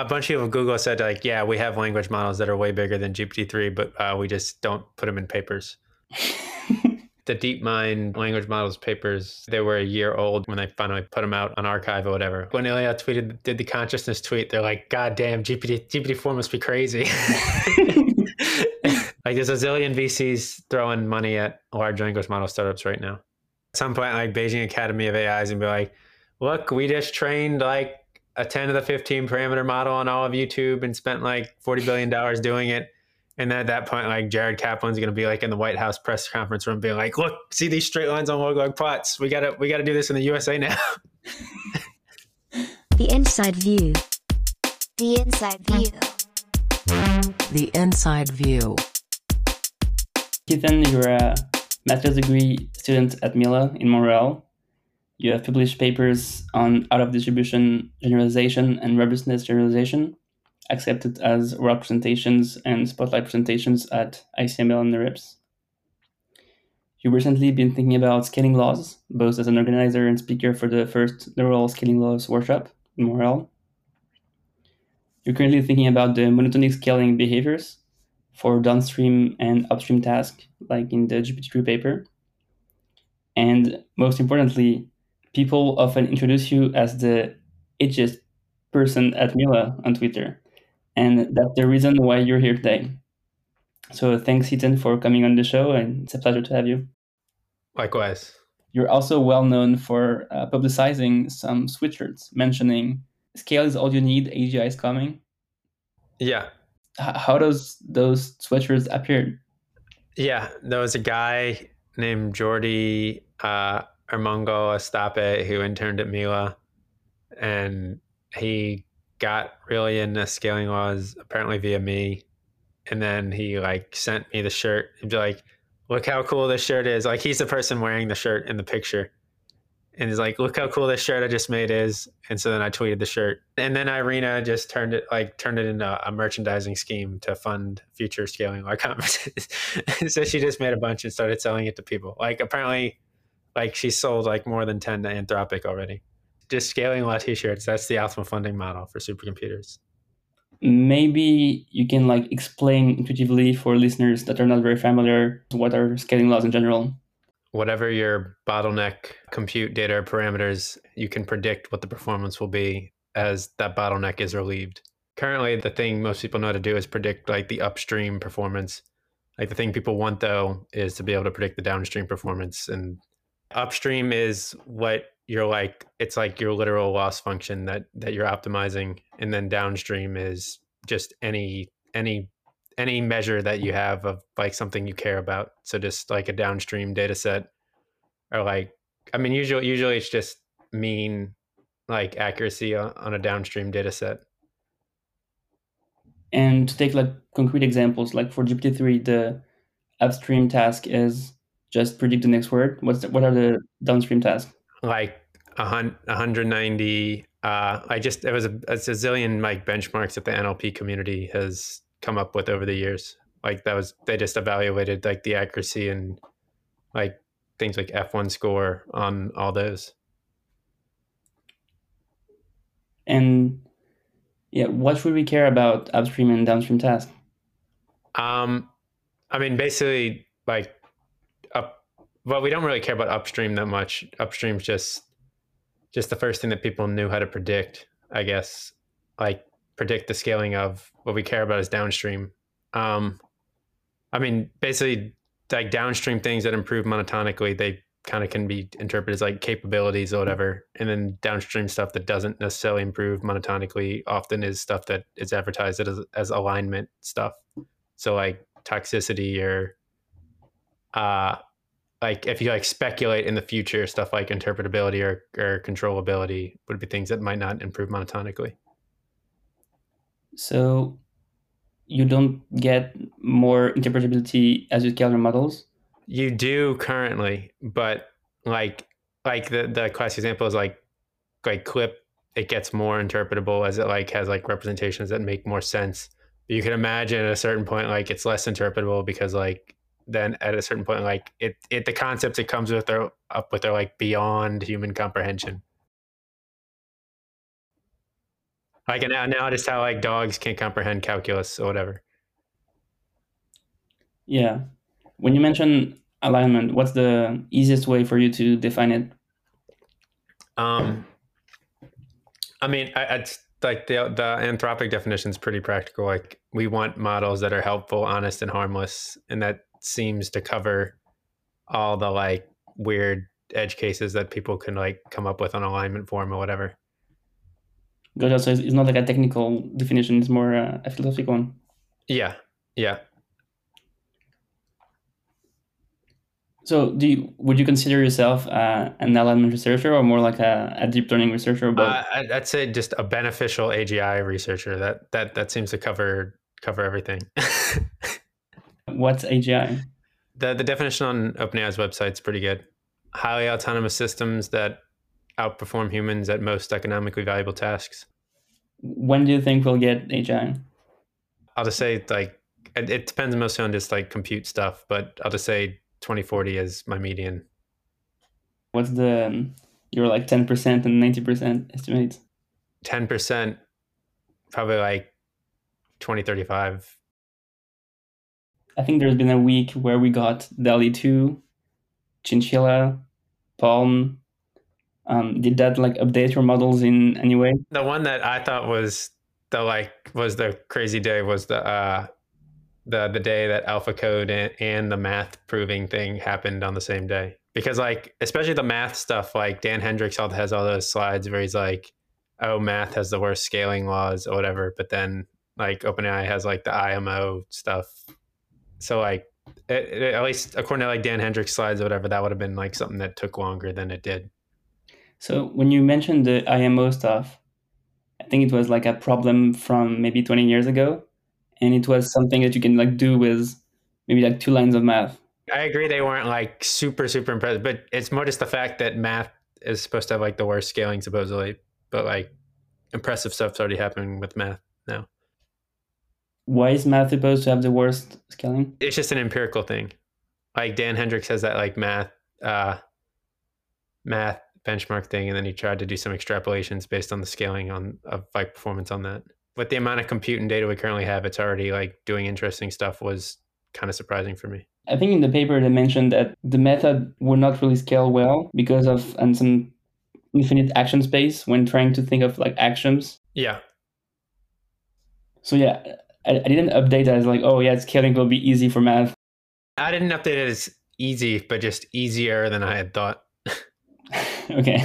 a bunch of people Google said like, yeah, we have language models that are way bigger than GPT-3, but uh, we just don't put them in papers. the DeepMind language models papers, they were a year old when they finally put them out on arXiv or whatever. When Ilya tweeted, did the consciousness tweet, they're like, God damn, GPT, GPT-4 must be crazy. like there's a zillion VCs throwing money at large language model startups right now. At some point, like Beijing Academy of AIs and be like, look, we just trained like a 10 to the 15 parameter model on all of YouTube and spent like $40 billion doing it. And then at that point, like Jared Kaplan's going to be like in the White House press conference room, being like, "Look, see these straight lines on log log plots? We gotta, we gotta do this in the USA now." the inside view. The inside view. The inside view. Keaton, you're a uh, master's degree student at Mila in Montreal. You have published papers on out of distribution generalization and robustness generalization, accepted as oral presentations and spotlight presentations at ICML and NeurIPS. You've recently been thinking about scaling laws, both as an organizer and speaker for the first neural scaling laws workshop in Montreal. You're currently thinking about the monotonic scaling behaviors for downstream and upstream tasks, like in the GPT-3 paper. And most importantly, people often introduce you as the edgiest person at Mila on Twitter. And that's the reason why you're here today. So thanks, Ethan, for coming on the show, and it's a pleasure to have you. Likewise. You're also well known for uh, publicizing some sweatshirts mentioning scale is all you need, AGI is coming. Yeah. H- how does those sweatshirts appear? Yeah, there was a guy named Jordi uh, Armengol Estapé who interned at Mila, and he got really into scaling laws apparently via me, and then he like sent me the shirt. He'd be like, "Look how cool this shirt is!" Like he's the person wearing the shirt in the picture, and he's like, "Look how cool this shirt I just made is." And so then I tweeted the shirt, and then Irina just turned it like turned it into a merchandising scheme to fund future scaling law conferences. so she just made a bunch and started selling it to people. Like apparently like she sold like more than 10 to Anthropic already. Just scaling law t-shirts, that's the Altima funding model for supercomputers. Maybe you can like explain intuitively for listeners that are not very familiar what are scaling laws in general. Whatever your bottleneck compute data parameters, you can predict what the performance will be as that bottleneck is relieved. Currently, the thing most people know how to do is predict like the upstream performance. Like the thing people want though is to be able to predict the downstream performance and upstream is what you're like it's like your literal loss function that that you're optimizing and then downstream is just any any any measure that you have of like something you care about. So just like a downstream data set or like i mean usually usually it's just mean like accuracy on, a downstream data set. And to take like concrete examples like for gpt-3 the upstream task is just predict the next word? What's the, what are the downstream tasks? Like a 190. Uh, I just it was a, a zillion like benchmarks that the NLP community has come up with over the years. Like that was they just evaluated like the accuracy and like things like F1 score on all those. And yeah, what should we care about upstream and downstream tasks? Um, I mean, basically, like well, we don't really care about upstream that much. Upstream's just just the first thing that people knew how to predict, I guess. Like predict the scaling of what we care about is downstream. Um, I mean, basically, like downstream things that improve monotonically, they kind of can be interpreted as like capabilities or whatever. And then downstream stuff that doesn't necessarily improve monotonically often is stuff that is advertised as, as alignment stuff. So like toxicity or uh, like if you like speculate in the future, stuff like interpretability or, or controllability would be things that might not improve monotonically. So you don't get more interpretability as you scale your models? You do currently, but like like the the class example is like like CLIP it gets more interpretable as it like has like representations that make more sense. But you can imagine at a certain point like it's less interpretable because like then at a certain point like it, it the concepts it comes with are up with are like beyond human comprehension Like an now just how like dogs can't comprehend calculus or whatever. Yeah. When you mention alignment, what's the easiest way for you to define it? Um, I mean, I, it's like the the Anthropic definition is pretty practical. Like we want models that are helpful, honest, and harmless, and that seems to cover all the like weird edge cases that people can like come up with on Alignment Forum or whatever. Gotcha. So it's not like a technical definition; it's more uh, a philosophical one. Yeah, yeah. So, do you, would you consider yourself uh, an alignment researcher or more like a, a deep learning researcher? Both? Uh, I'd say just a beneficial AGI researcher. That that that seems to cover cover everything. What's AGI? the the definition on OpenAI's website is pretty good. Highly autonomous systems that outperform humans at most economically valuable tasks. When do you think we'll get AGI? I'll just say like it, it depends mostly on just like compute stuff, but I'll just say 2040 is my median. What's the um, your like ten percent and ninety percent estimates? 10% probably like 2035. I think there's been a week where we got DALL-E two, Chinchilla, PaLM. Um, did that like update your models in any way? The one that I thought was the like was the crazy day was the uh the the day that AlphaCode and, and the math proving thing happened on the same day. Because like especially the math stuff, like Dan Hendrycks has all those slides where he's like, "Oh, math has the worst scaling laws or whatever," but then like OpenAI has like the IMO stuff. So like it- at least according to like Dan Hendrycks slides or whatever, that would have been like something that took longer than it did. So when you mentioned the IMO stuff, I think it was like a problem from maybe 20 years ago, and it was something that you can like do with maybe like two lines of math. I agree they weren't like super super impressive, but it's more just the fact that math is supposed to have like the worst scaling supposedly, but like impressive stuff's already happening with math now. Why is math supposed to have the worst scaling? It's just an empirical thing. Like Dan Hendrycks has that like math uh math benchmark thing and then he tried to do some extrapolations based on the scaling on of like performance on that. With the amount of compute and data we currently have, it's already like doing interesting stuff was kind of surprising for me. I think in the paper they mentioned that the method would not really scale well because of and some infinite action space when trying to think of like actions. Yeah. So yeah, I, I didn't update as like, oh yeah, scaling will be easy for math. I didn't update it as easy, but just easier than I had thought. okay.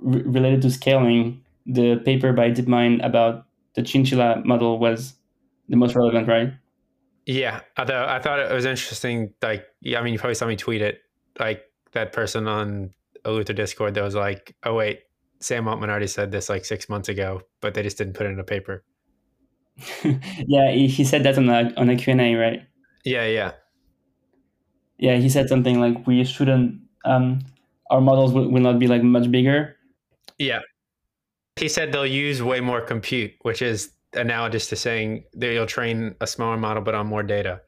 Re- related to scaling, the paper by DeepMind about the chinchilla model was the most relevant, right? Yeah, although I thought it was interesting. Like, yeah, I mean, you probably saw me tweet it. Like that person on Eleuther Discord that was like, "Oh wait, Sam Altman already said this like six months ago, but they just didn't put it in a paper." yeah, he, he said that on a on a Q&A, right? Yeah, yeah, Yeah, he said something like we shouldn't um our models will, will not be like much bigger. yeah. He said they'll use way more compute, which is analogous to saying that you'll train a smaller model but on more data.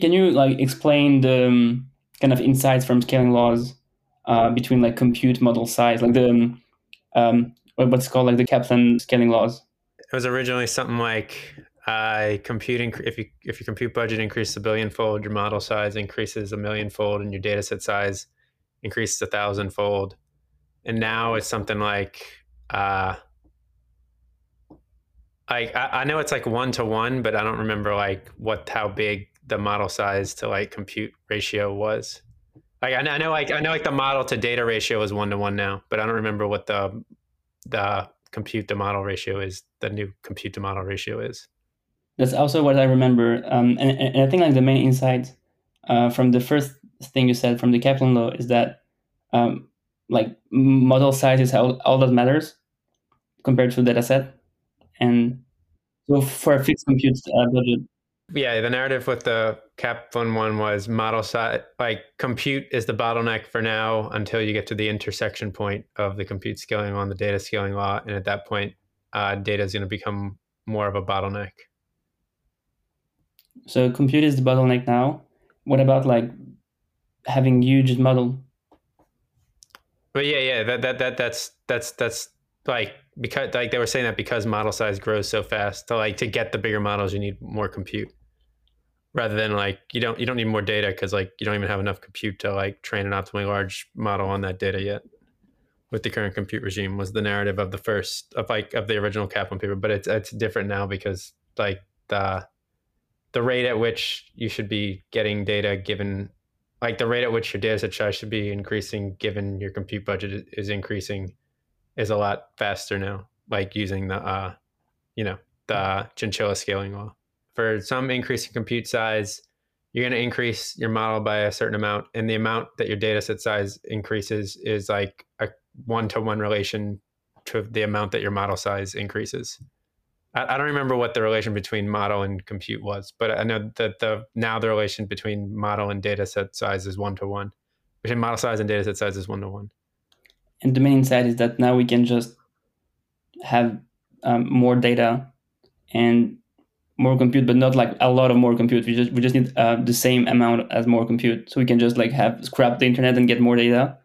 Can you like explain the um, kind of insights from scaling laws uh, between like compute model size, like the um, um, what's called like the Kaplan scaling laws? It was originally something like uh, computing. If you if your compute budget increases a billion fold, your model size increases a million fold, and your data set size increases a thousand fold. And now it's something like, uh, I, I know it's like one to one, but I don't remember like what how big the model size to like compute ratio was. Like I know, I know like I know like the model to data ratio is one to one now, but I don't remember what the the compute to model ratio is the new compute to model ratio is. That's also what I remember. Um, and, and I think like the main insight uh, from the first thing you said from the Kaplan law is that um, like model size is all, all that matters compared to data set. And so for a fixed compute uh, budget, Yeah, the narrative with the Kaplan one was model size, like compute is the bottleneck for now until you get to the intersection point of the compute scaling law and the data scaling law, and at that point, uh, data is going to become more of a bottleneck. so compute is the bottleneck now. What about like having huge model? But yeah, yeah, that that that that's that's that's like because like they were saying that because model size grows so fast to like to get the bigger models you need more compute rather than like you don't you don't need more data because like you don't even have enough compute to like train an optimally large model on that data yet. With the current compute regime was the narrative of the first of like of the original Kaplan paper but it's it's different now because like the the rate at which you should be getting data given like the rate at which your data set size should be increasing given your compute budget is increasing is a lot faster now like using the uh you know the chinchilla scaling law for some increase in compute size you're going to increase your model by a certain amount and the amount that your data set size increases is like a one-to-one relation to the amount that your model size increases I, I don't remember what the relation between model and compute was, but I know that the now the relation between model and data set size is one to one. Between model size and data set size is one to one. And the main insight is that now we can just have um, more data and more compute, but not like a lot of more compute. We just we just need uh, the same amount as more compute, so we can just like have scrap the internet and get more data.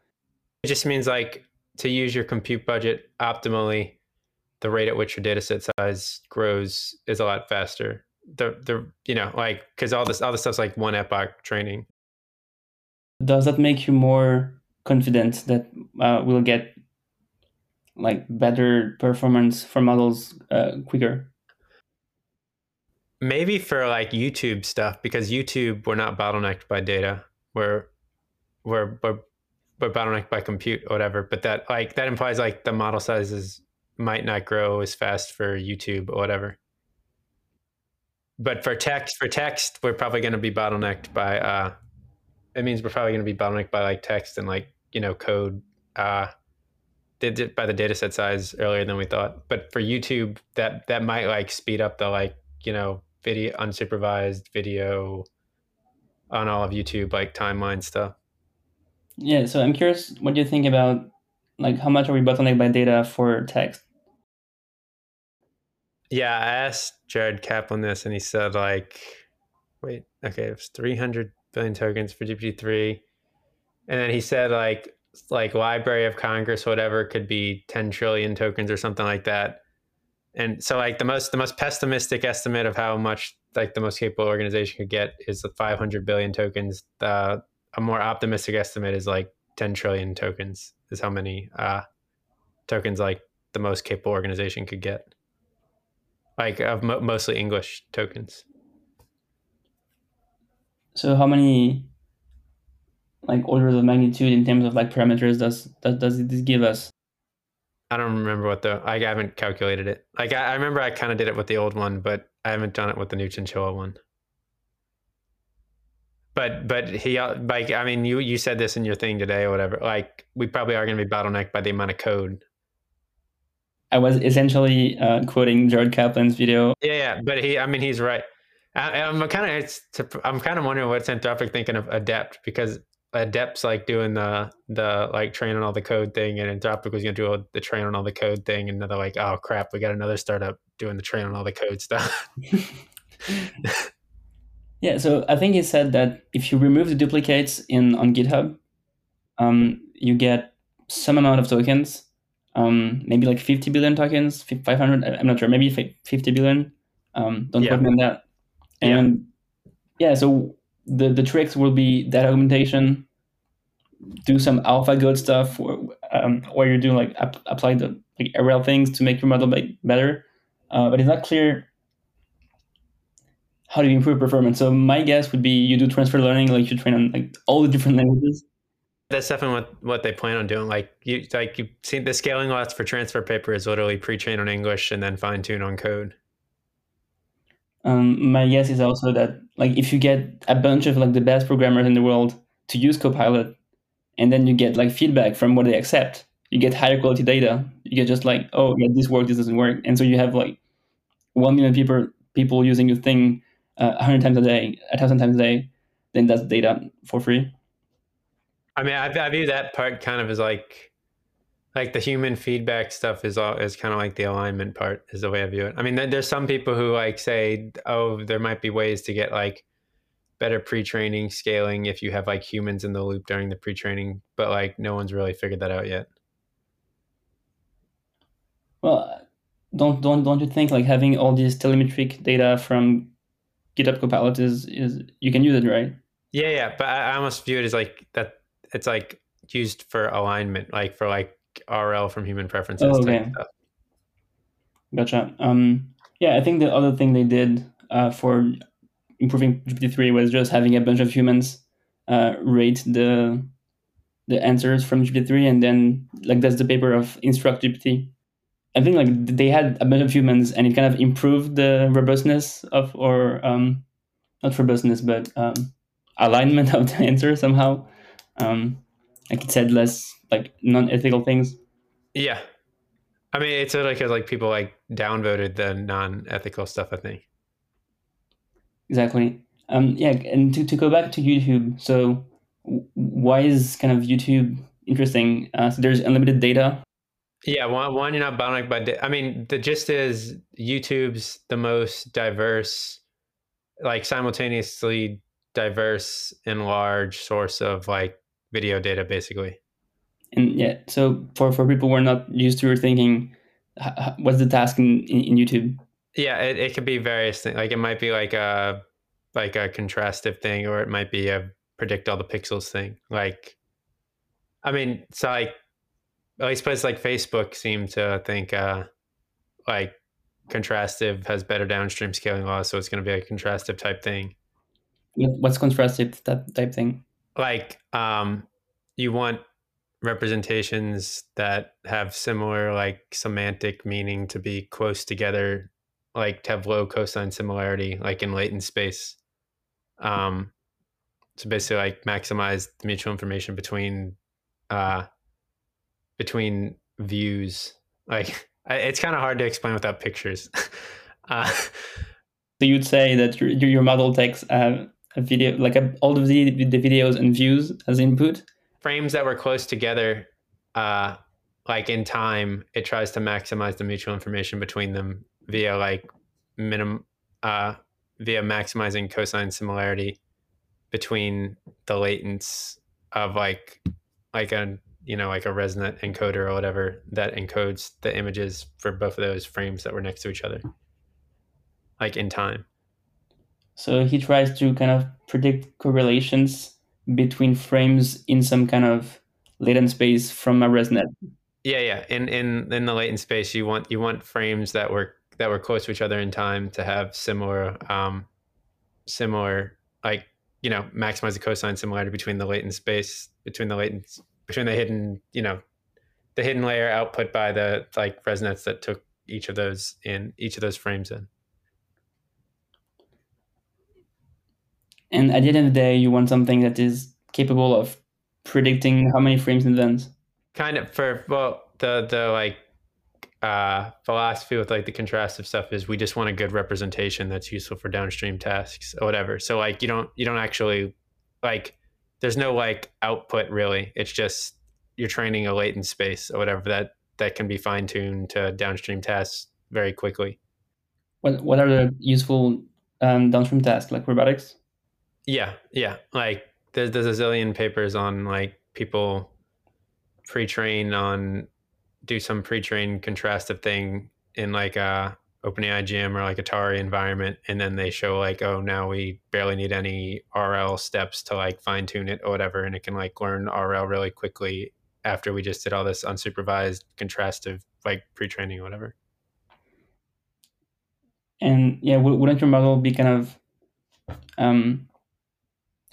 It just means like to use your compute budget optimally the rate at which your data set size grows is a lot faster. The the you know like because all this all this stuff's like one epoch training. Does that make you more confident that uh, we'll get like better performance for models uh, quicker? Maybe for like YouTube stuff because YouTube we're not bottlenecked by data. We're we're we're, we're bottlenecked by compute or whatever. But that like that implies like the model sizes might not grow as fast for YouTube or whatever. But for text, for text, we're probably going to be bottlenecked by. Uh, it means we're probably going to be bottlenecked by like text and like you know code. Uh, did it by the data set size earlier than we thought. But for YouTube, that that might like speed up the like you know video unsupervised video on all of YouTube like timeline stuff. Yeah, so I'm curious what do you think about like how much are we bottlenecked by data for text? Yeah, I asked Jared Kaplan this, and he said like, wait, okay, it was 300 billion tokens for GPT-3, and then he said like like Library of Congress, whatever, could be 10 trillion tokens or something like that. And so like the most the most pessimistic estimate of how much like the most capable organization could get is the 500 billion tokens. The a more optimistic estimate is like 10 trillion tokens is how many uh, tokens like the most capable organization could get like of mo- mostly English tokens. So how many like orders of magnitude in terms of like parameters does does, does this give us? I don't remember what the I haven't calculated it. Like I, I remember I kind of did it with the old one, but I haven't done it with the new chinchilla one. But but he uh, like I mean you you said this in your thing today or whatever. Like we probably are going to be bottlenecked by the amount of code I was essentially uh, quoting Jared Kaplan's video. Yeah, yeah, but he, I mean, he's right. I, am kind of, I'm kind of wondering what's Anthropic thinking of Adept because Adept's like doing the the like training all the code thing, and Anthropic was going to do all the train on all the code thing, and they're like, oh crap, we got another startup doing the train on all the code stuff. yeah, so I think he said that if you remove the duplicates in on GitHub, um, you get some amount of tokens um, maybe like 50 billion tokens, 500, I'm not sure, maybe 50 billion. Um, don't yeah. quote me on that. And yeah. yeah, so the, the tricks will be data augmentation, do some AlphaGo stuff where, um, where you do like ap- apply the like RL things to make your model better. Uh, but it's not clear how do you improve performance. So my guess would be you do transfer learning, like you train on like all the different languages that's definitely what, what they plan on doing. Like you, like you see, the scaling laws for transfer paper is literally pre-train on English and then fine tune on code. Um, my guess is also that like if you get a bunch of like the best programmers in the world to use Copilot, and then you get like feedback from what they accept, you get higher quality data. You get just like, oh yeah, this works, this doesn't work, and so you have like one million people people using your thing uh, hundred times a day, a thousand times a day. Then that's data for free. I mean, I, I view that part kind of as like, like the human feedback stuff is all is kind of like the alignment part is the way I view it. I mean, there's some people who like say, oh, there might be ways to get like better pre-training scaling if you have like humans in the loop during the pre-training, but like no one's really figured that out yet. Well, don't don't don't you think like having all these telemetric data from GitHub Copilot is is you can use it, right? Yeah, yeah, but I, I almost view it as like that. It's like used for alignment, like for like RL from human preferences. Oh, okay. Gotcha. Um, yeah, I think the other thing they did uh, for improving GPT-3 was just having a bunch of humans uh, rate the the answers from GPT-3, and then like that's the paper of Instruct GPT. I think like they had a bunch of humans, and it kind of improved the robustness of or um, not robustness, but um, alignment of the answer somehow. Um, like it said less like non-ethical things. Yeah, I mean, it's like because like people like downvoted the non-ethical stuff. I think. Exactly. Um, yeah, and to, to go back to YouTube, so why is kind of YouTube interesting? Uh, so there's unlimited data. Yeah, one, one you're not bound by. Di- I mean, the gist is YouTube's the most diverse, like simultaneously diverse and large source of like video data, basically. And yeah, so for, for people who are not used to or thinking, what's the task in, in, in YouTube? Yeah, it, it could be various things. Like it might be like a like a contrastive thing, or it might be a predict all the pixels thing. Like, I mean, so like at least places like Facebook seem to think uh, like contrastive has better downstream scaling laws, so it's going to be a contrastive type thing. What's contrastive that type thing? Like, um, you want representations that have similar like semantic meaning to be close together, like to have low cosine similarity, like in latent space. Um, to basically like maximize the mutual information between uh between views like it's kind of hard to explain without pictures uh, So you'd say that your, your your model takes uh, a video, like a, all of the, the videos and views as input. Frames that were close together uh like in time it tries to maximize the mutual information between them via like minimum uh via maximizing cosine similarity between the latents of like like a you know like a ResNet encoder or whatever that encodes the images for both of those frames that were next to each other like in time. So he tries to kind of predict correlations between frames in some kind of latent space from a ResNet. yeah yeah in in in the latent space you want you want frames that were that were close to each other in time to have similar um similar like you know maximize the cosine similarity between the latent space between the latent between the hidden you know the hidden layer output by the like ResNets that took each of those in each of those frames in And at the end of the day, you want something that is capable of predicting how many frames in advance. kind of for well the the like uh philosophy with like the contrastive stuff is we just want a good representation that's useful for downstream tasks or whatever so like you don't you don't actually like there's no like output really it's just you're training a latent space or whatever that that can be fine-tuned to downstream tasks very quickly What what are the useful um, downstream tasks like robotics? Yeah, yeah. Like there's there's a zillion papers on like people pre-train on do some pre-train contrastive thing in like a OpenAI gym or like Atari environment, and then they show like, oh, now we barely need any RL steps to like fine tune it or whatever, and it can like learn RL really quickly after we just did all this unsupervised contrastive like pre-training or whatever. And yeah, wouldn't your model be kind of um,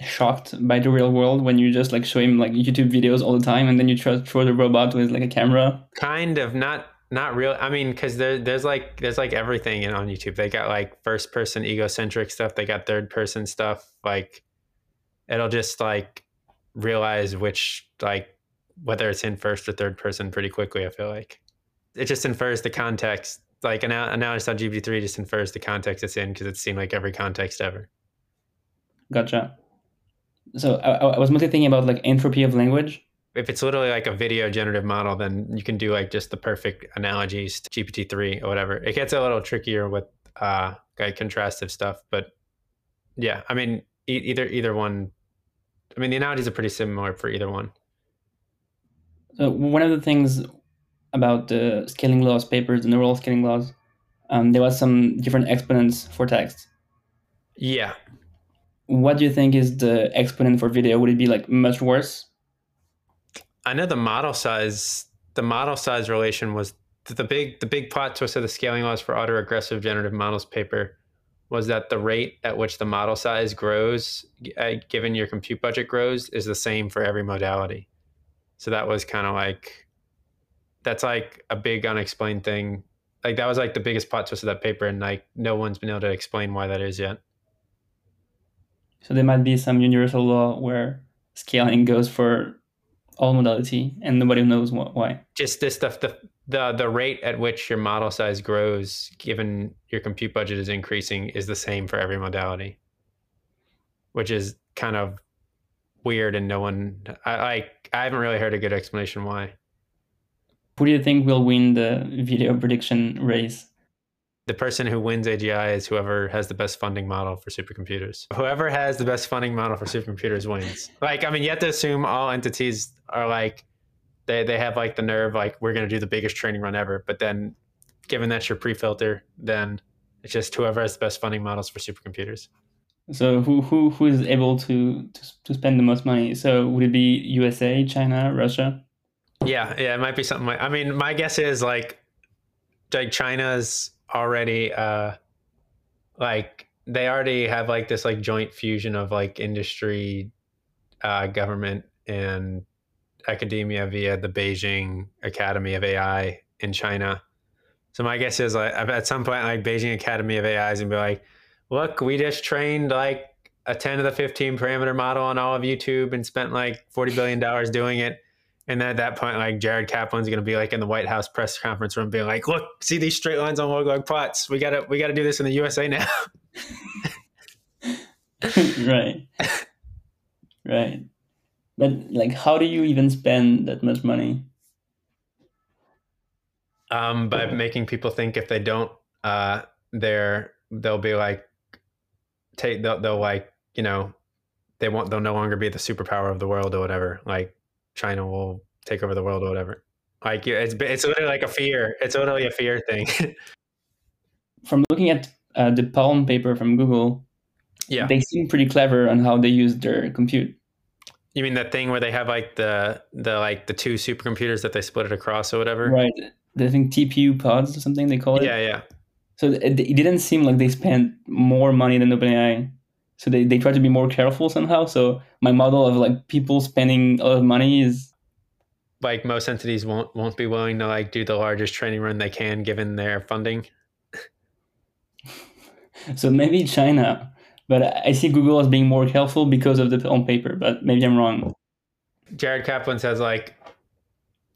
shocked by the real world when you just like show him like YouTube videos all the time, and then you try to throw the robot with like a camera? kind of. Not not real i mean because there, there's like there's like everything in, on youtube. They got like first person egocentric stuff. They got third person stuff. Like it'll just like realize which like whether it's in first or third person pretty quickly i feel like. It just infers the context. Like and now analysis.gpt3 just infers the context it's in because it's seen like every context ever. Gotcha. So I, I was mostly thinking about like entropy of language. if it's literally like a video generative model, then you can do like just the perfect analogies to GPT-3 or whatever. It gets a little trickier with uh, like contrastive stuff, but yeah, I mean, e- either either one. I mean, the analogies are pretty similar for either one. So one of the things about the scaling laws papers, and the neural scaling laws, um, there was some different exponents for text. Yeah. What do you think is the exponent for video? Would it be like much worse? I know the model size, the model size relation was the big the big plot twist of the scaling laws for autoregressive generative models paper was that the rate at which the model size grows, uh, given your compute budget grows, is the same for every modality. So that was kind of like that's like a big unexplained thing. Like that was like the biggest plot twist of that paper, and like no one's been able to explain why that is yet. So there might be some universal law where scaling goes for all modality, and nobody knows what, why. Just this stuff. The the the rate at which your model size grows, given your compute budget is increasing, is the same for every modality, which is kind of weird, and no one. I like. I haven't really heard a good explanation why. Who do you think will win the video prediction race? The person who wins AGI is whoever has the best funding model for supercomputers. Whoever has the best funding model for supercomputers wins. Like, I mean, you have to assume all entities are like they they have like the nerve like we're going to do the biggest training run ever but then given that's your pre-filter then it's just whoever has the best funding models for supercomputers so who who who is able to to, to spend the most money so would it be usa china russia yeah yeah it might be something like i mean my guess is like like china's already uh like they already have like this like joint fusion of like industry uh government and academia via the Beijing Academy of AI in China. So my guess is like at some point like Beijing Academy of AI is gonna be like, look, we just trained like a 10 to the 15 parameter model on all of YouTube and spent like 40 billion dollars doing it. And then at that point, like Jared Kaplan's gonna be like in the White House press conference room, being like, "Look, see these straight lines on log log plots? We gotta, we gotta do this in the USA now." right, right. But like, how do you even spend that much money? Um, by making people think if they don't, uh, they're they'll be like, take they'll, they'll like you know, they won't they'll no longer be the superpower of the world or whatever. Like China will take over the world or whatever. Like it's it's literally like a fear. It's literally a fear thing. from looking at uh, the PaLM paper from Google, yeah, they seem pretty clever on how they use their compute. You mean that thing where they have like the the like the two supercomputers that they split it across or whatever? Right. I think TPU pods or something they call it. Yeah, yeah. So it, it didn't seem like they spent more money than OpenAI. So they, they try to be more careful somehow. So my model of like people spending a lot of money is like most entities won't won't be willing to like do the largest training run they can given their funding. so maybe China but I see Google as being more helpful because of the on paper, but maybe I'm wrong. Jared Kaplan says like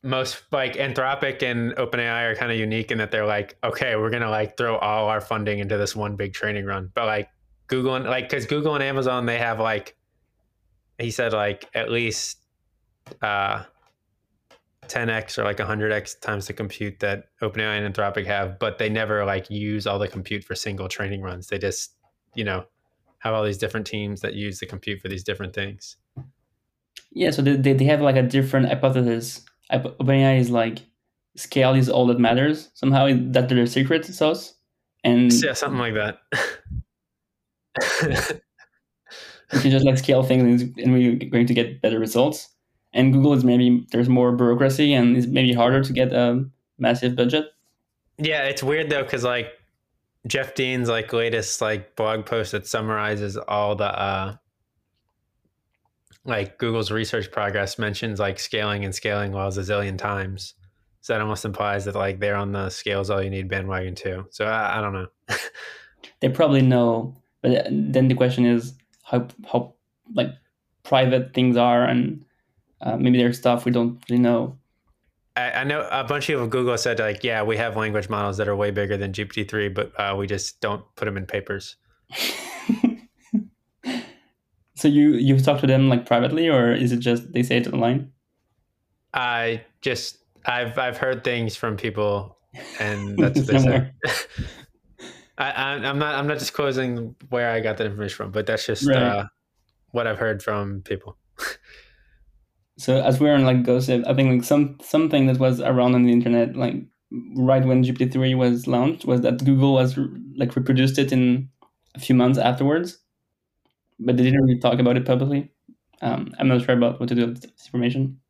most like Anthropic and OpenAI are kind of unique in that they're like, okay, we're gonna like throw all our funding into this one big training run. But like Google and like because Google and Amazon they have like he said like at least uh 10x or like 100x times the compute that OpenAI and Anthropic have, but they never like use all the compute for single training runs. They just, you know, have all these different teams that use the compute for these different things. Yeah, so they, they have like a different hypothesis. OpenAI is like scale is all that matters. Somehow that their secret sauce, and yeah, something like that. you can just like scale things, and we're going to get better results. And Google is maybe there's more bureaucracy, and it's maybe harder to get a massive budget. Yeah, it's weird though because like Jeff Dean's like latest like blog post that summarizes all the uh like Google's research progress mentions like scaling and scaling laws a zillion times. So that almost implies that like they're on the scales all you need bandwagon too. So I, I don't know. they probably know, but then the question is how how like private things are, and uh, maybe there's stuff we don't really know. I, I, know a bunch of people Google said like, yeah, we have language models that are way bigger than GPT three, but uh, we just don't put them in papers. so you you've talked to them like privately, or is it just they say it online? I just I've I've heard things from people, and that's what they say. I, am not I'm not disclosing where I got that information from, but that's just right. uh, what I've heard from people. So as we're on like gossip, I think like some something that was around on the internet, like right when GPT three was launched, was that Google was like reproduced it in a few months afterwards, but they didn't really talk about it publicly. Um, I'm not sure about what to do with this information.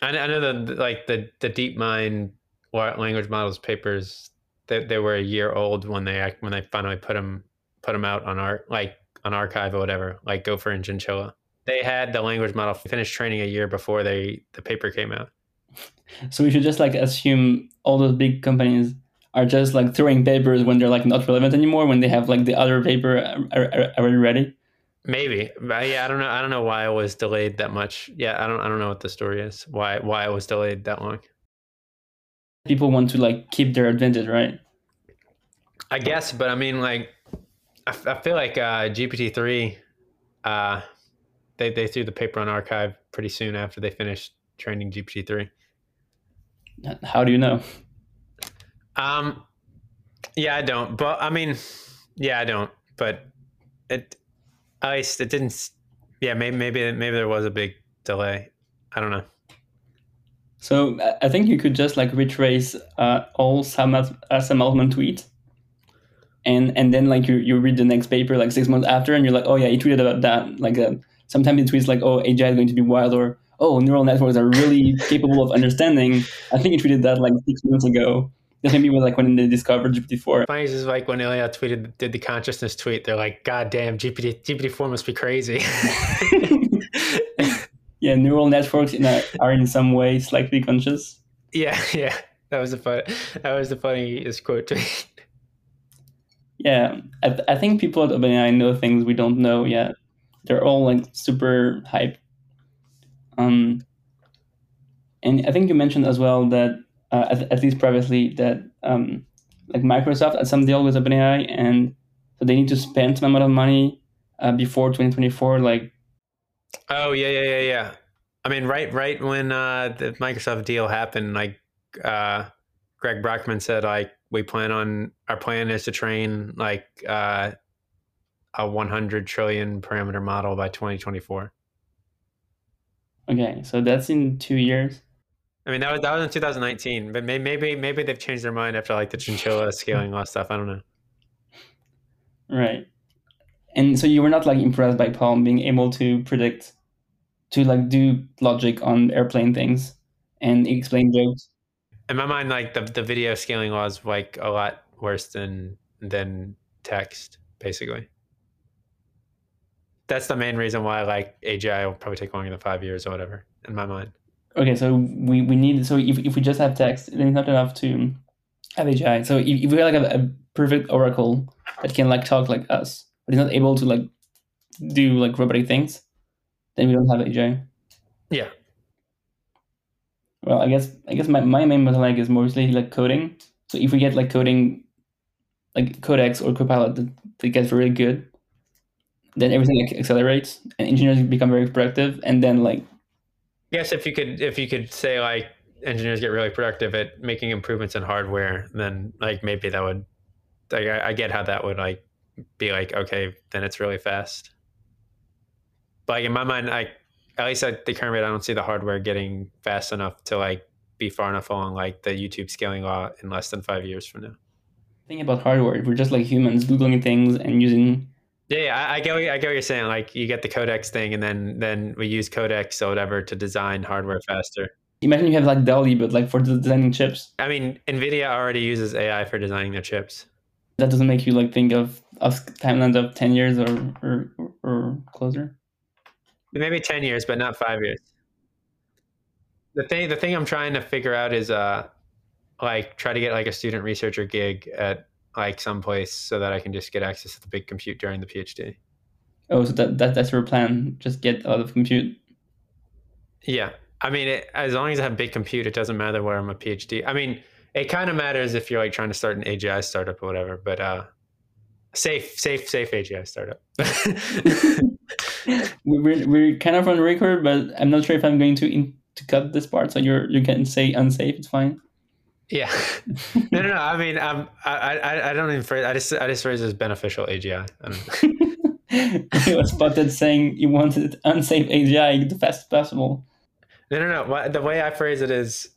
I, I know that like the the DeepMind language models papers, they, they were a year old when they when they finally put them put them out on art like on arXiv or whatever, like Gopher and Chinchilla. They had the language model finished training a year before they the paper came out. So we should just like assume all those big companies are just like throwing papers when they're like not relevant anymore when they have like the other paper already ready. Maybe, but yeah, I don't know. I don't know why it was delayed that much. Yeah, I don't. I don't know what the story is. Why why it was delayed that long. People want to like keep their advantage, right? I guess, but I mean, like, I, I feel like uh, GPT three, uh, they they threw the paper on arXiv pretty soon after they finished training GPT three. How do you know? Um, yeah, I don't. But I mean, yeah, I don't. But it at least it didn't. Yeah, maybe maybe maybe there was a big delay. I don't know. So I think you could just like retrace uh, all Sam, Sam Altman tweet, and and then like you you read the next paper like six months after, and you're like, oh yeah, he tweeted about that. Like uh, sometimes he tweets like, oh AGI is going to be wild, or oh neural networks are really capable of understanding. I think he tweeted that like six months ago, that's maybe like when they discovered GPT-4. Funny is like when Ilya tweeted, did the consciousness tweet, they're like, God damn, GPT, GPT-4 must be crazy. yeah, neural networks in a, are in some way slightly conscious. Yeah, yeah. That was the fun. That was the funniest quote tweet. Yeah, I, I think people at OpenAI know things we don't know yet. They're all like super hype. Um, and I think you mentioned as well that uh, at, at, least previously, that um, like Microsoft had some deal with OpenAI, and so they need to spend some amount of money uh, before 2024. Like, oh yeah, yeah, yeah, yeah. I mean, right, right when uh, the Microsoft deal happened, like uh, Greg Brockman said, like we plan on our plan is to train like uh, a 100 trillion parameter model by 2024. Okay, so that's in two years. I mean, that was that was in 2019, but maybe maybe they've changed their mind after like the chinchilla scaling law stuff. I don't know. Right, and so you were not like impressed by PaLM being able to predict, to like do logic on airplane things and explain jokes. In my mind, like the the video scaling law is like a lot worse than than text, basically. That's the main reason why like AGI will probably take longer than five years or whatever. In my mind okay, so we, we need so if, if we just have text, then it's not enough to have AGI. So if, if we have like a, a, perfect oracle that can like talk like us, but is not able to like do like robotic things, then we don't have AGI. Yeah. Well, I guess I guess my, my main bottleneck is mostly like coding. So if we get like coding, like Codex or Copilot that, that gets really good, then everything like accelerates and engineers become very productive, and then like Yes, if you could, if you could say like engineers get really productive at making improvements in hardware, then like maybe that would, like I, I get how that would like be like okay, then it's really fast. But like in my mind, I at least at the current rate, I don't see the hardware getting fast enough to like be far enough along like the YouTube scaling law in less than five years from now. Think about hardware. We're just like humans googling things and using yeah, yeah, I, I get what, I get what you're saying. Like you get the codex thing, and then then we use codex or whatever to design hardware faster. Imagine you have like DALL-E, but like for designing chips. I mean, Nvidia already uses AI for designing their chips. That doesn't make you like think of us timelines of ten years or or, or closer. Maybe ten years, but not five years. The thing the thing I'm trying to figure out is uh like try to get like a student researcher gig at like someplace so that I can just get access to the big compute during the PhD. Oh, so that, that that's your plan? Just get lot of compute. Yeah, I mean, it, as long as I have big compute, it doesn't matter where I'm a PhD. I mean, it kind of matters if you're like trying to start an AGI startup or whatever, but uh, safe, safe, safe AGI startup. we're we're kind of on record, but I'm not sure if I'm going to in, to cut this part, so you're you can say unsafe. It's fine. Yeah. no, no, no. I mean, um, I, I, I don't even phrase. I just, I just phrase it as beneficial AGI. he was spotted saying he wanted unsafe AGI the fastest possible. No, no, no. Wha- The way I phrase it is,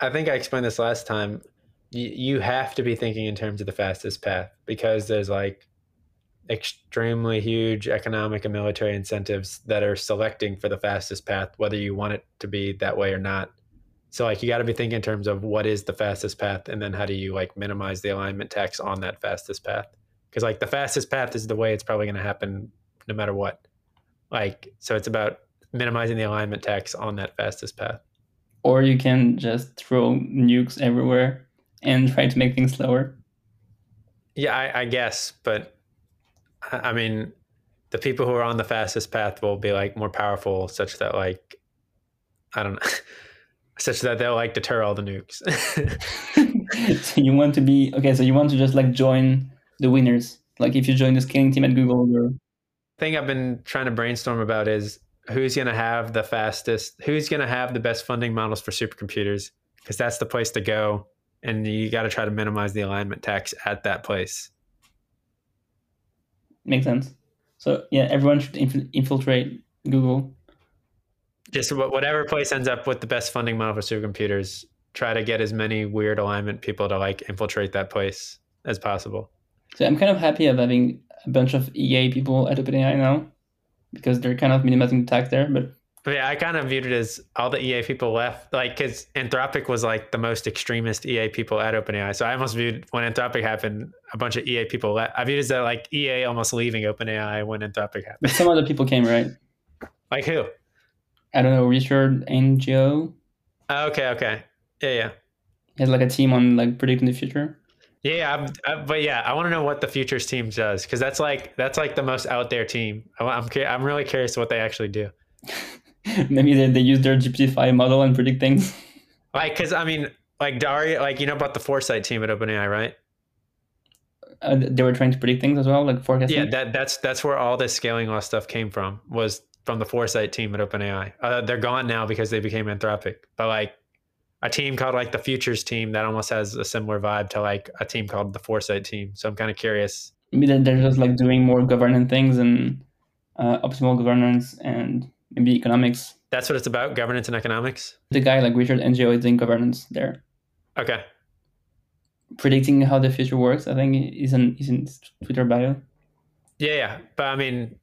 I think I explained this last time. You, have to be thinking in terms of the fastest path because there's like extremely huge economic and military incentives that are selecting for the fastest path, whether you want it to be that way or not. So like you got to be thinking in terms of what is the fastest path, and then how do you like minimize the alignment tax on that fastest path? Because like the fastest path is the way it's probably going to happen no matter what. Like so, it's about minimizing the alignment tax on that fastest path. Or you can just throw nukes everywhere and try to make things slower. Yeah, I, I guess, but I mean, the people who are on the fastest path will be like more powerful, such that like I don't know, such that they'll like deter all the nukes. so you want to be okay. So you want to just like join the winners. Like if you join the scaling team at Google, thing I've been trying to brainstorm about is who's going to have the fastest, who's going to have the best funding models for supercomputers, because that's the place to go, and you got to try to minimize the alignment tax at that place. makes sense. So yeah, everyone should inf- infiltrate Google. Just whatever place ends up with the best funding model for supercomputers, try to get as many weird alignment people to like infiltrate that place as possible. So I'm kind of happy of having a bunch of EA people at OpenAI now because they're kind of minimizing the tax there. But But yeah, I kind of viewed it as all the EA people left, like because Anthropic was like the most extremist EA people at OpenAI. So I almost viewed when Anthropic happened, a bunch of EA people left. I viewed it as that like EA almost leaving OpenAI when Anthropic but happened. some other people came, right? like who? I don't know, Richard Ngo Oh, okay, okay, yeah, yeah, he like a team on like predicting the future. yeah. yeah I'm, I, but yeah, I want to know what the futures team does because that's like that's like the most out there team. I, I'm I'm really curious what they actually do. Maybe they, they use their GPT-5 model and predict things. Like, because I mean, like Daria, like you know about the Foresight team at OpenAI, right? Uh, they were trying to predict things as well, like forecasting. Yeah, that that's that's where all this scaling law stuff came from. Was from the Foresight team at OpenAI. Uh, they're gone now because they became Anthropic. But like a team called like the Futures team that almost has a similar vibe to like a team called the Foresight team. So I'm kind of curious. Maybe that they're just like doing more governance things and uh, optimal governance and maybe economics. That's what it's about: governance and economics. The guy like Richard Ngo is doing governance there. Okay. Predicting how the future works, I think is in is in Twitter bio. Yeah, yeah. But I mean,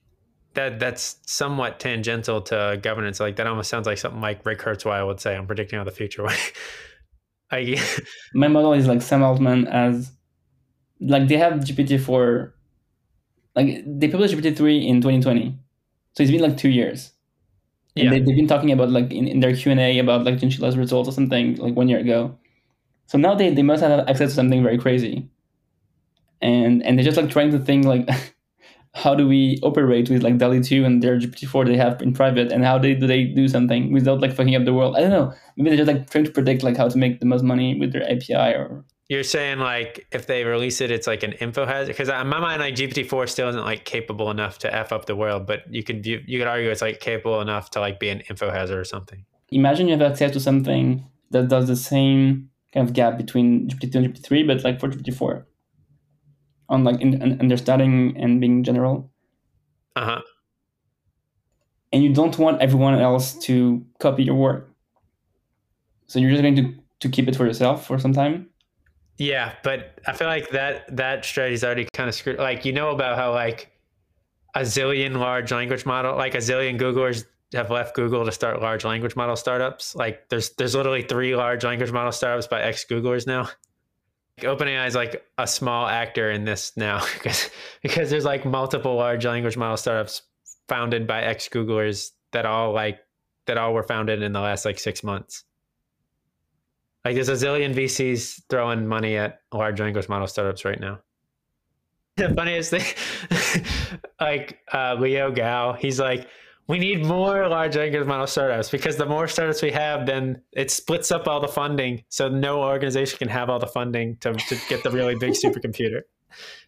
that that's somewhat tangential to governance. Like that almost sounds like something like Ray Kurzweil would say. I'm predicting how the future. I My model is like Sam Altman as like they have GPT four like they published GPT three in 2020. So it's been like two years. And yeah. they, they've been talking about like in, in their Q&A about like Chinchilla's results or something like one year ago. So now they, they must have access to something very crazy. And and they're just like trying to think like how do we operate with like DALL-E 2 and their GPT-4 they have in private and how they do they do something without like fucking up the world. I don't know. Maybe they're just like trying to predict like how to make the most money with their API or You're saying like if they release it, it's like an info hazard because in my mind, like GPT four still isn't like capable enough to f up the world, but you could view, you could argue it's like capable enough to like be an info hazard or something. imagine you have access to something that does the same kind of gap between GPT-2 and GPT-3, but like for GPT-4 on like in, in understanding and being general. Uh huh. And you don't want everyone else to copy your work. So you're just going to, to keep it for yourself for some time. Yeah, but I feel like that that strategy is already kind of screwed. Like you know about how like a zillion large language model, like a zillion Googlers have left Google to start large language model startups. Like there's there's literally three large language model startups by ex Googlers now. OpenAI is like a small actor in this now because because there's like multiple large language model startups founded by ex Googlers that all like that all were founded in the last like six months. Like there's a zillion VCs throwing money at large language model startups right now. The funniest thing, like uh, Leo Gao, he's like, we need more large language model startups because the more startups we have, then it splits up all the funding, so no organization can have all the funding to, to get the really big supercomputer.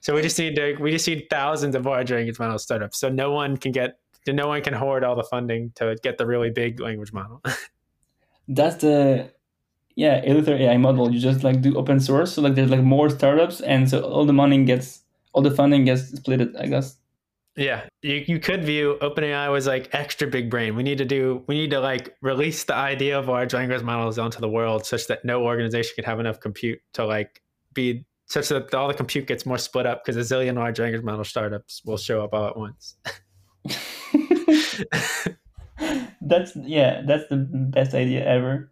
So we just need to we just need thousands of large language model startups, so no one can get no one can hoard all the funding to get the really big language model. That's the yeah, Eleuther AI model. You just like do open source. So like there's like more startups and so all the money gets all the funding gets split, I guess. Yeah, you, you could view OpenAI was like extra big brain. We need to do we need to like release the idea of large language models onto the world such that no organization could have enough compute to like be such that all the compute gets more split up because a zillion large language model startups will show up all at once. that's yeah, that's the best idea ever.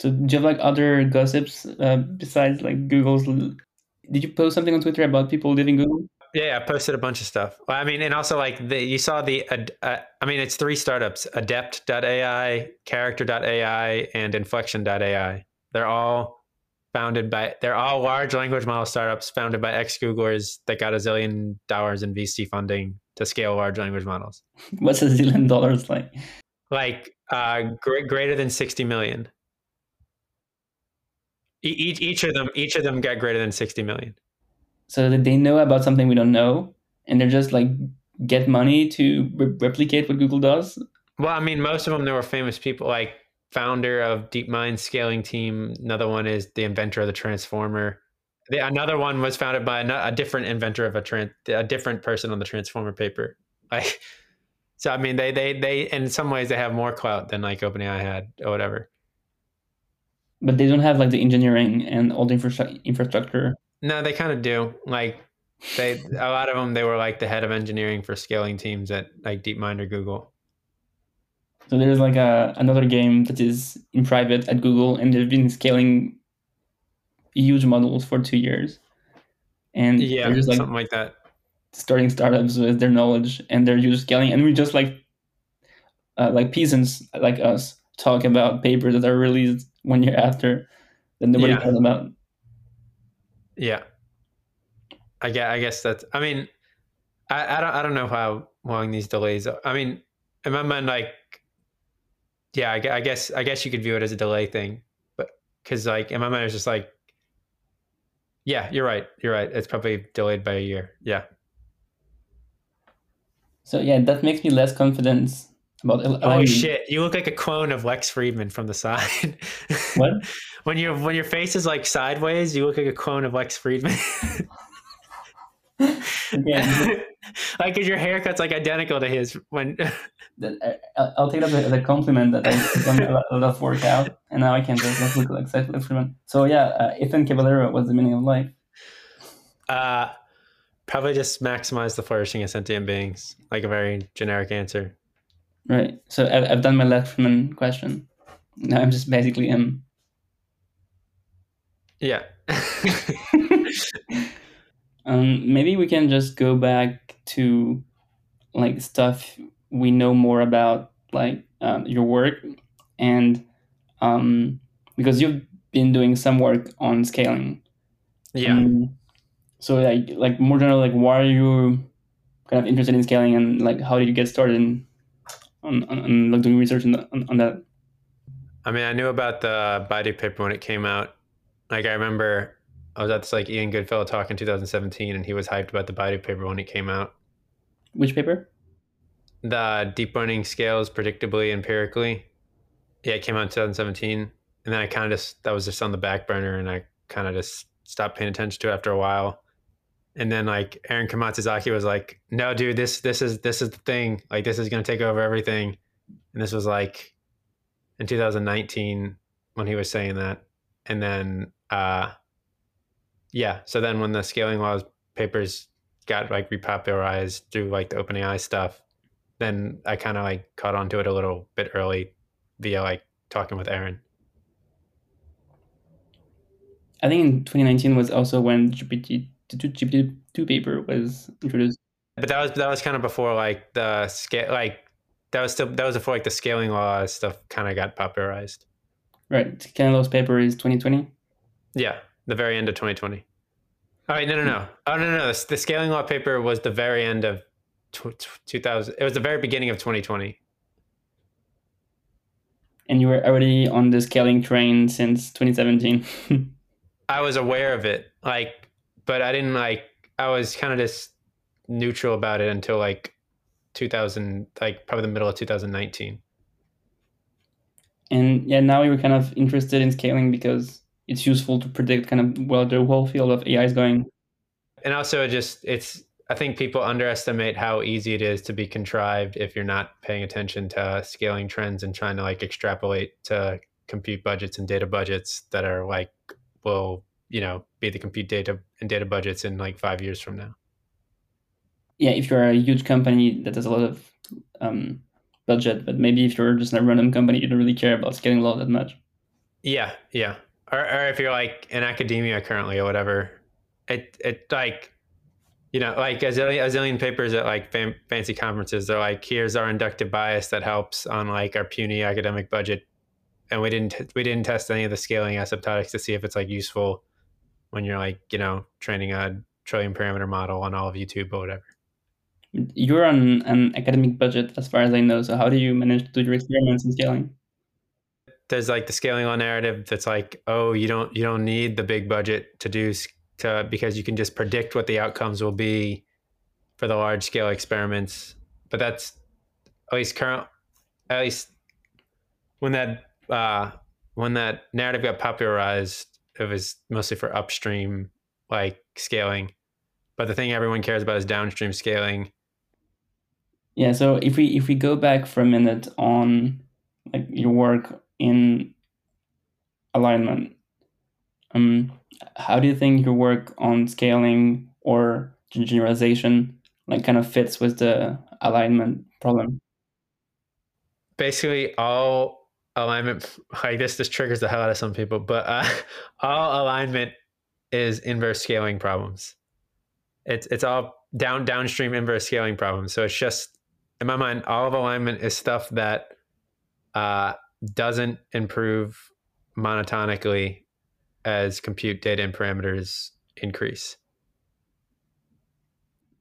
So do you have like other gossips uh, besides like Google's? Did you post something on Twitter about people leaving Google? Yeah, I posted a bunch of stuff. Well, I mean, and also like the, you saw the, uh, I mean, it's three startups: Adept.ai, Character.ai, and Inflection.ai. They're all founded by, they're all large language model startups founded by ex Googlers that got a zillion dollars in VC funding to scale large language models. What's a zillion dollars like? Like uh, gr- greater than sixty million. Each each of them each of them got greater than sixty million. So that they know about something we don't know, and they're just like get money to re- replicate what Google does. Well, I mean, most of them there were famous people, like founder of DeepMind scaling team. Another one is the inventor of the transformer. The, another one was founded by a, a different inventor of a trans, a different person on the transformer paper. Like, so I mean, they they they in some ways they have more clout than like OpenAI had or whatever. But they don't have like the engineering and all the infra- infrastructure. No, they kind of do. Like they a lot of them they were like the head of engineering for scaling teams at like DeepMind or Google. So there's like a another game that is in private at Google, and they've been scaling huge models for two years, and Yeah, they're just like something like that. starting startups with their knowledge and their huge scaling, and we just like uh, like peasants like us talk about papers that are released one year after that nobody Yeah. cares about. Yeah. I guess, I guess that's, I mean, I, I don't, I don't know how long these delays are. I mean, in my mind, like, yeah, I, I guess, I guess you could view it as a delay thing, but cause like in my mind, it's just like, yeah, you're right. You're right. It's probably delayed by a year. Yeah. So yeah, that makes me less confident about. Oh shit! You look like a clone of Lex Fridman from the side. What? when your when your face is like sideways, you look like a clone of Lex Fridman. Yeah, like 'cause your haircut's like identical to his when I- I'll take that as a compliment that I've done a lot, a lot of workout, and now I can just look like Seth Lifterman. So yeah, uh, Ethan Caballero was the meaning of life. uh probably just maximize the flourishing of sentient beings. Like a very generic answer. Right. So I've, I've done my Lefferman question. Now I'm just basically him. Yeah. Um, maybe we can just go back to like stuff we know more about, like um, your work, and um, because you've been doing some work on scaling. yeah. Um, so like like more general, like why are you kind of interested in scaling, and like how did you get started in, on, on, on like doing research on, on, on that? I mean, I knew about the Baidu paper when it came out. Like, I remember I was at this like Ian Goodfellow talk in 2017, and he was hyped about the Baidu paper when it came out. Which paper? The deep learning scales predictably empirically. Yeah, it came out in 2017, and then I kind of just that was just on the back burner, and I kind of just stopped paying attention to it after a while. And then like Aran Komatsuzaki was like, "No, dude, this this is this is the thing. Like, this is gonna take over everything." And this was like in 2019 when he was saying that. And then, uh, yeah. So then when the scaling laws papers got like repopularized through like the OpenAI stuff, then I kind of like caught onto it a little bit early via like talking with Aran. I think in 2019 was also when GPT two paper was introduced. But that was that was kind of before like the scale like that was still that was before like the scaling law stuff kind of got popularized. Right, Kaplan's paper is 2020. Yeah, the very end of 2020. All right, no, no, no. Oh, no, no, no. The, the scaling law paper was the very end of tw- tw- 2000. It was the very beginning of 2020. and you were already on the scaling train since 2017. I was aware of it, like, but I didn't like. I was kind of just neutral about it until like 2000, like probably the middle of 2019. and yeah, now you're kind of interested in scaling because it's useful to predict kind of where the whole field of AI is going. and also it just it's I think people underestimate how easy it is to be contrived if you're not paying attention to scaling trends and trying to like extrapolate to compute budgets and data budgets that are like will you know be the compute data and data budgets in like five years from now. Yeah, if you're a huge company that has a lot of um, budget, but maybe if you're just a random company, you don't really care about scaling law that much. Yeah, yeah. Or, or if you're like in academia currently or whatever, it it like you know, like a zillion, a zillion papers at like fam- fancy conferences. They're like, here's our inductive bias that helps on like our puny academic budget, and we didn't we didn't test any of the scaling asymptotics to see if it's like useful when you're like you know training a trillion parameter model on all of YouTube or whatever. You're on an academic budget, as far as I know. So how do you manage to do your experiments in scaling? There's like the scaling law narrative that's like, oh, you don't you don't need the big budget to do to because you can just predict what the outcomes will be for the large scale experiments. But that's at least current, at least when that uh, when that narrative got popularized, it was mostly for upstream like scaling. But the thing everyone cares about is downstream scaling. Yeah. So if we if we go back for a minute on like your work in alignment, um, how do you think your work on scaling or generalization like kind of fits with the alignment problem? Basically, all alignment like this just triggers the hell out of some people, but uh, all alignment is inverse scaling problems. It's it's all down downstream inverse scaling problems. So it's just in my mind, all of alignment is stuff that uh, doesn't improve monotonically as compute data and parameters increase?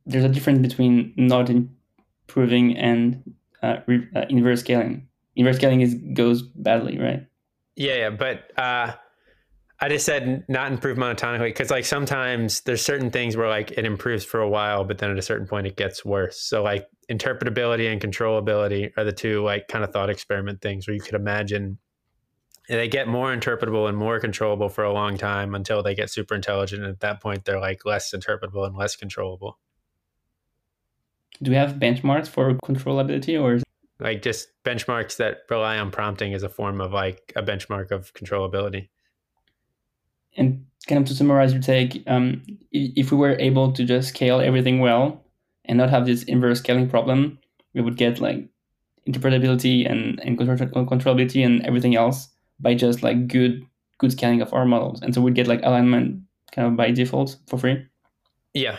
There's a difference between not improving and uh, re- uh, inverse scaling. Inverse scaling is goes badly, right? Yeah, yeah, but uh, I just said not improve monotonically because like sometimes there's certain things where like it improves for a while, but then at a certain point it gets worse. So like interpretability and controllability are the two like kind of thought experiment things where you could imagine they get more interpretable and more controllable for a long time until they get super intelligent. And at that point, they're like less interpretable and less controllable. Do we have benchmarks for controllability or? Like just benchmarks that rely on prompting as a form of like a benchmark of controllability. And kind of to summarize your take, um, if we were able to just scale everything well and not have this inverse scaling problem, we would get like interpretability and, and controllability and everything else by just like good good scaling of our models, and so we'd get like alignment kind of by default for free. Yeah,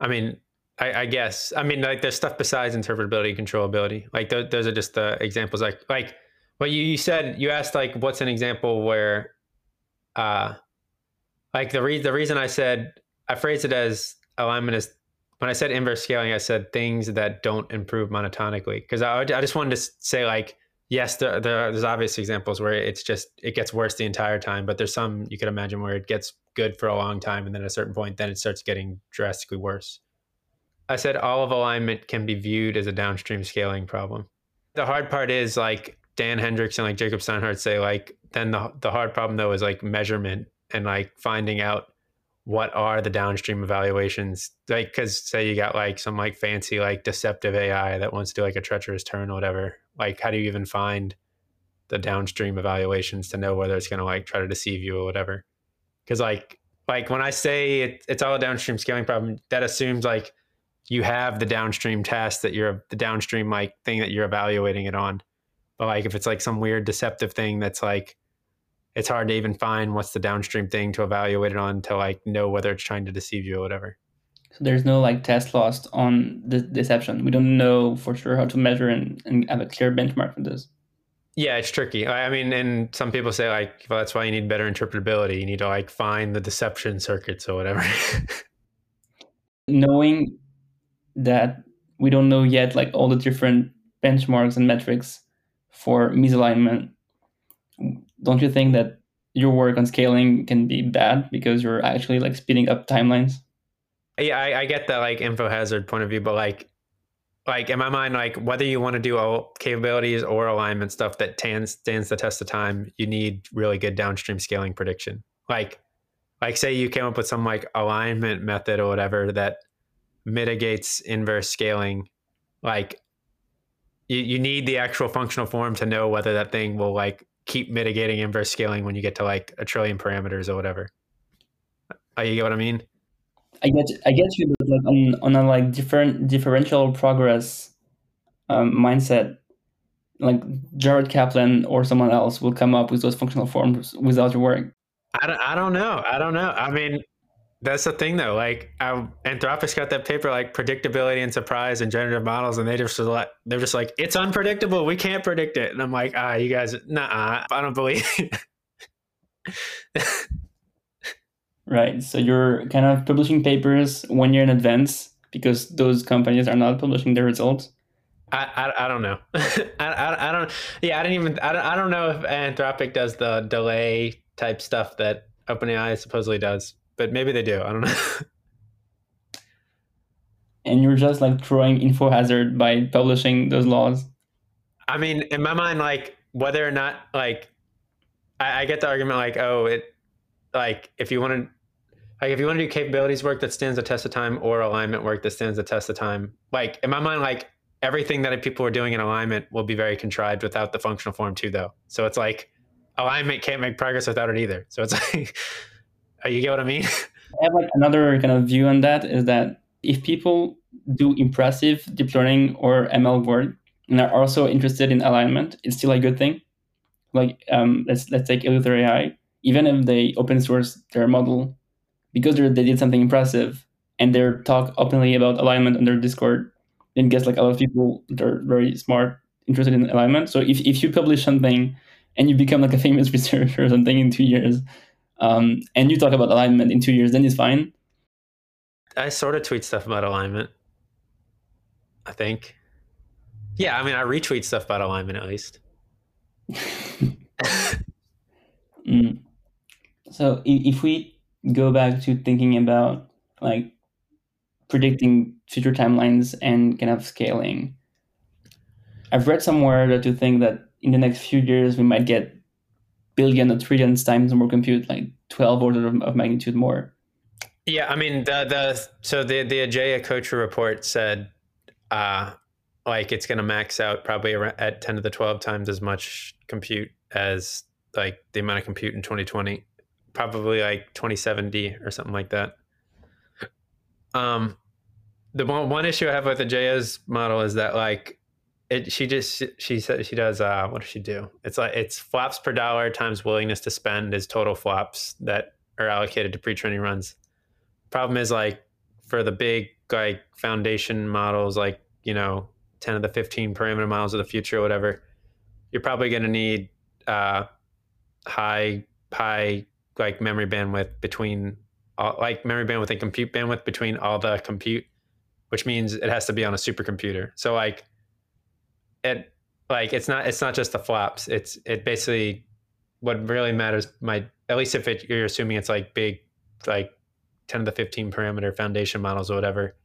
I mean, I, I guess I mean like there's stuff besides interpretability, controllability. Like th- those are just the examples. Like like what you, you said. You asked like what's an example where, uh, like the re- the reason I said I phrased it as alignment is when I said inverse scaling, I said things that don't improve monotonically because I, I just wanted to say like yes, there, there, there's obvious examples where it's just it gets worse the entire time, but there's some you could imagine where it gets good for a long time, and then at a certain point, then it starts getting drastically worse. I said all of alignment can be viewed as a downstream scaling problem. The hard part is like Dan Hendrycks and like Jacob Steinhardt say, like then the the hard problem though is like measurement and like finding out what are the downstream evaluations. Like because say you got like some like fancy like deceptive ai that wants to do like a treacherous turn or whatever. Like how do you even find the downstream evaluations to know whether it's going to like try to deceive you or whatever? Because like like when i say it, it's all a downstream scaling problem that assumes like you have the downstream test that you're the downstream like thing that you're evaluating it on but like if it's like some weird deceptive thing that's like it's hard to even find what's the downstream thing to evaluate it on to like know whether it's trying to deceive you or whatever. So there's no like test loss on the deception. We don't know for sure how to measure and, and have a clear benchmark for this. Yeah, it's tricky. I mean, and some people say like, well, that's why you need better interpretability. You need to like find the deception circuits or whatever. Knowing that we don't know yet like all the different benchmarks and metrics for misalignment don't you think that your work on scaling can be bad because you're actually like speeding up timelines? Yeah, I, I get that like info hazard point of view, but like like in my mind, like whether you want to do all capabilities or alignment stuff that stands stands the test of time, you need really good downstream scaling prediction. Like like say you came up with some like alignment method or whatever that mitigates inverse scaling. Like you, you need the actual functional form to know whether that thing will like keep mitigating inverse scaling when you get to like a trillion parameters or whatever. Oh, you get what I mean? I get I get you, but like on on a like different differential progress um, mindset, like Jared Kaplan or someone else will come up with those functional forms without your work. I don't, I don't know. I don't know. I mean, that's the thing though. Like I, Anthropic got that paper like predictability and surprise and generative models, and they just like they're just like it's unpredictable. We can't predict it. And I'm like, ah, you guys, nah, I don't believe. right. So you're kind of publishing papers one year in advance because those companies are not publishing their results. I, I, I don't know. I, I, I don't. Yeah, I didn't even. I don't, I don't know if Anthropic does the delay type stuff that OpenAI supposedly does but maybe they do. I don't know. and you're just like throwing info hazard by publishing those laws. I mean, in my mind, like whether or not like I, I get the argument like, oh, it like if you want to like if you want to do capabilities work that stands the test of time or alignment work that stands the test of time, like in my mind, like everything that people are doing in alignment will be very contrived without the functional form too, though. So it's like alignment can't make progress without it either. So it's like you get what I mean? I have like another kind of view on that is that if people do impressive deep learning or ML work and are also interested in alignment, it's still a good thing. Like um, let's let's take Eleuther AI. Even if they open source their model because they did something impressive and they talk openly about alignment on their Discord, then gets like a lot of people that are very smart interested in alignment. So if, if you publish something and you become like a famous researcher or something in two years, um, and you talk about alignment in two years, then it's fine. I sort of tweet stuff about alignment. I think. Yeah, I mean, I retweet stuff about alignment at least. mm. So if we go back to thinking about like predicting future timelines and kind of scaling, I've read somewhere that to think that in the next few years we might get billion or trillions times more compute, like 12 order of, of magnitude more. Yeah, I mean the the so the the Ajeya Cotra report said uh like it's going to max out probably at 10 to the 12 times as much compute as like the amount of compute in 2020 probably like 2070 or something like that um the one, one issue i have with the Ajeya's model is that like it she just she said she does uh what does she do? It's like it's flops per dollar times willingness to spend is total flops that are allocated to pre-training runs. Problem is like for the big like foundation models like you know 10 of the 15 parameter models of the future or whatever you're probably going to need uh high high like memory bandwidth between all, like memory bandwidth and compute bandwidth between all the compute which means it has to be on a supercomputer. So like it like it's not it's not just the flops. It's it basically what really matters. My at least if it, you're assuming it's like big like ten to the fifteen parameter foundation models or whatever.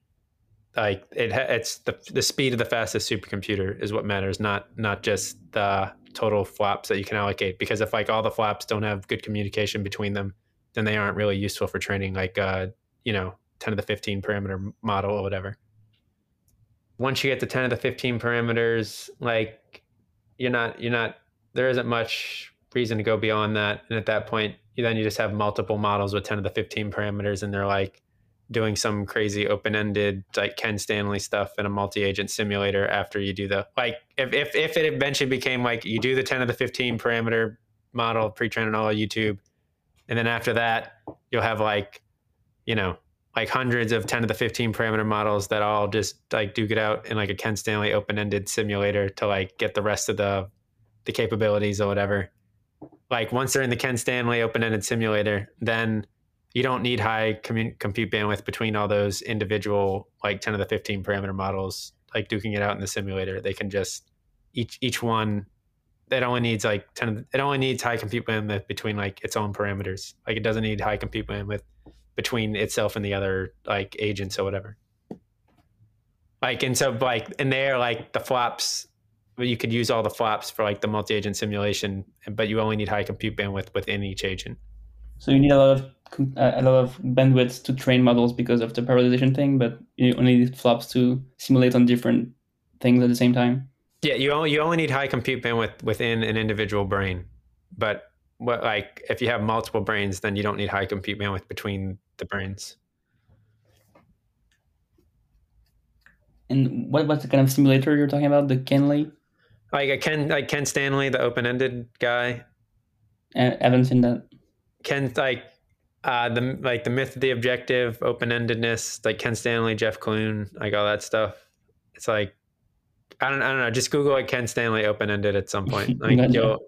Like it it's the the speed of the fastest supercomputer is what matters, not not just the total flops that you can allocate. Because if like all the flops don't have good communication between them, then they aren't really useful for training like uh you know 10 to the 15 parameter model or whatever once you get to 10 of the 15 parameters, like you're not, you're not, there isn't much reason to go beyond that. And at that point, you then you just have multiple models with 10 of the 15 parameters and they're like doing some crazy open-ended like Ken Stanley stuff in a multi-agent simulator after you do the like if, if if it eventually became like you do the 10 of the 15 parameter model pre-trained on all YouTube and then after that you'll have like you know like hundreds of 10 to the 15 parameter models that all just like duke it out in like a Ken Stanley open-ended simulator to like get the rest of the the capabilities or whatever. Like once they're in the Ken Stanley open-ended simulator, then you don't need high commun- compute bandwidth between all those individual like 10 to the 15 parameter models like duking it out in the simulator. They can just each each one it only needs like 10 it only needs high compute bandwidth between like its own parameters. Like it doesn't need high compute bandwidth between itself and the other like agents or whatever. Like and so like and there like the flops you could use all the flops for like the multi-agent simulation, but you only need high compute bandwidth within each agent. So you need a lot of a lot of bandwidth to train models because of the parallelization thing, but you only need flops to simulate on different things at the same time. Yeah, you only you only need high compute bandwidth within an individual brain, but what like if you have multiple brains, then you don't need high compute bandwidth between the brains. And what what's the kind of simulator you're talking about? The Kenley? Like Ken like Ken Stanley, the open ended guy. I haven't seen that. Ken like uh the like the myth of the objective, open endedness, like Ken Stanley, Jeff Clune, like all that stuff. It's like I don't I don't know. Just Google like Ken Stanley open ended at some point. Like you'll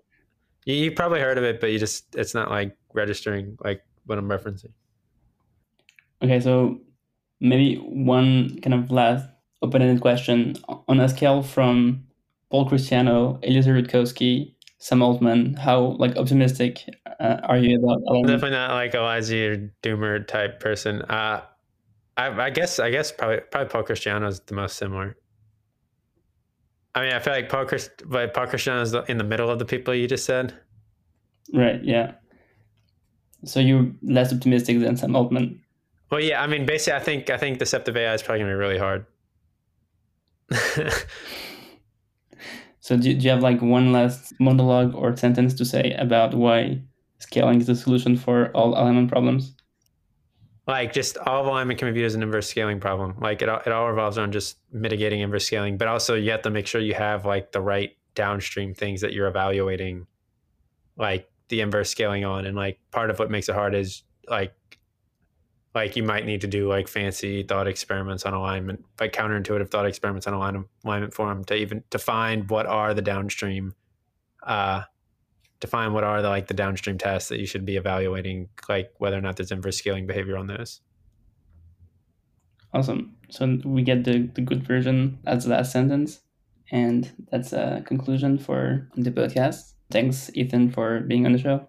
you, you probably heard of it, but you just it's not like registering like what I'm referencing. Okay, so maybe one kind of last open-ended question on a scale from Paul Christiano, Eliezer Yudkowsky, Sam Altman. How like optimistic uh, are you about? I'm definitely not like Elijah or Doomer type person. Uh, I, I guess I guess probably probably Paul Christiano is the most similar. I mean, I feel like Paul, Christ, but Paul Christiano is in the middle of the people you just said. Right. Yeah. So you're less optimistic than Sam Altman. Well, yeah, I mean, basically, I think I think deceptive AI is probably gonna be really hard. So do, do you have like one last monologue or sentence to say about why scaling is the solution for all LLM problems? Like just all alignment can be viewed as an inverse scaling problem. Like it all, it all revolves on just mitigating inverse scaling, but also you have to make sure you have like the right downstream things that you're evaluating, like the inverse scaling on. And like part of what makes it hard is like like you might need to do like fancy thought experiments on alignment, like counterintuitive thought experiments on alignment Alignment Forum to even to find what are the downstream uh define what are the like the downstream tests that you should be evaluating, like whether or not there's inverse scaling behavior on those. Awesome. So we get the, the good version as the last sentence. And that's a conclusion for the podcast. Thanks, Ethan, for being on the show.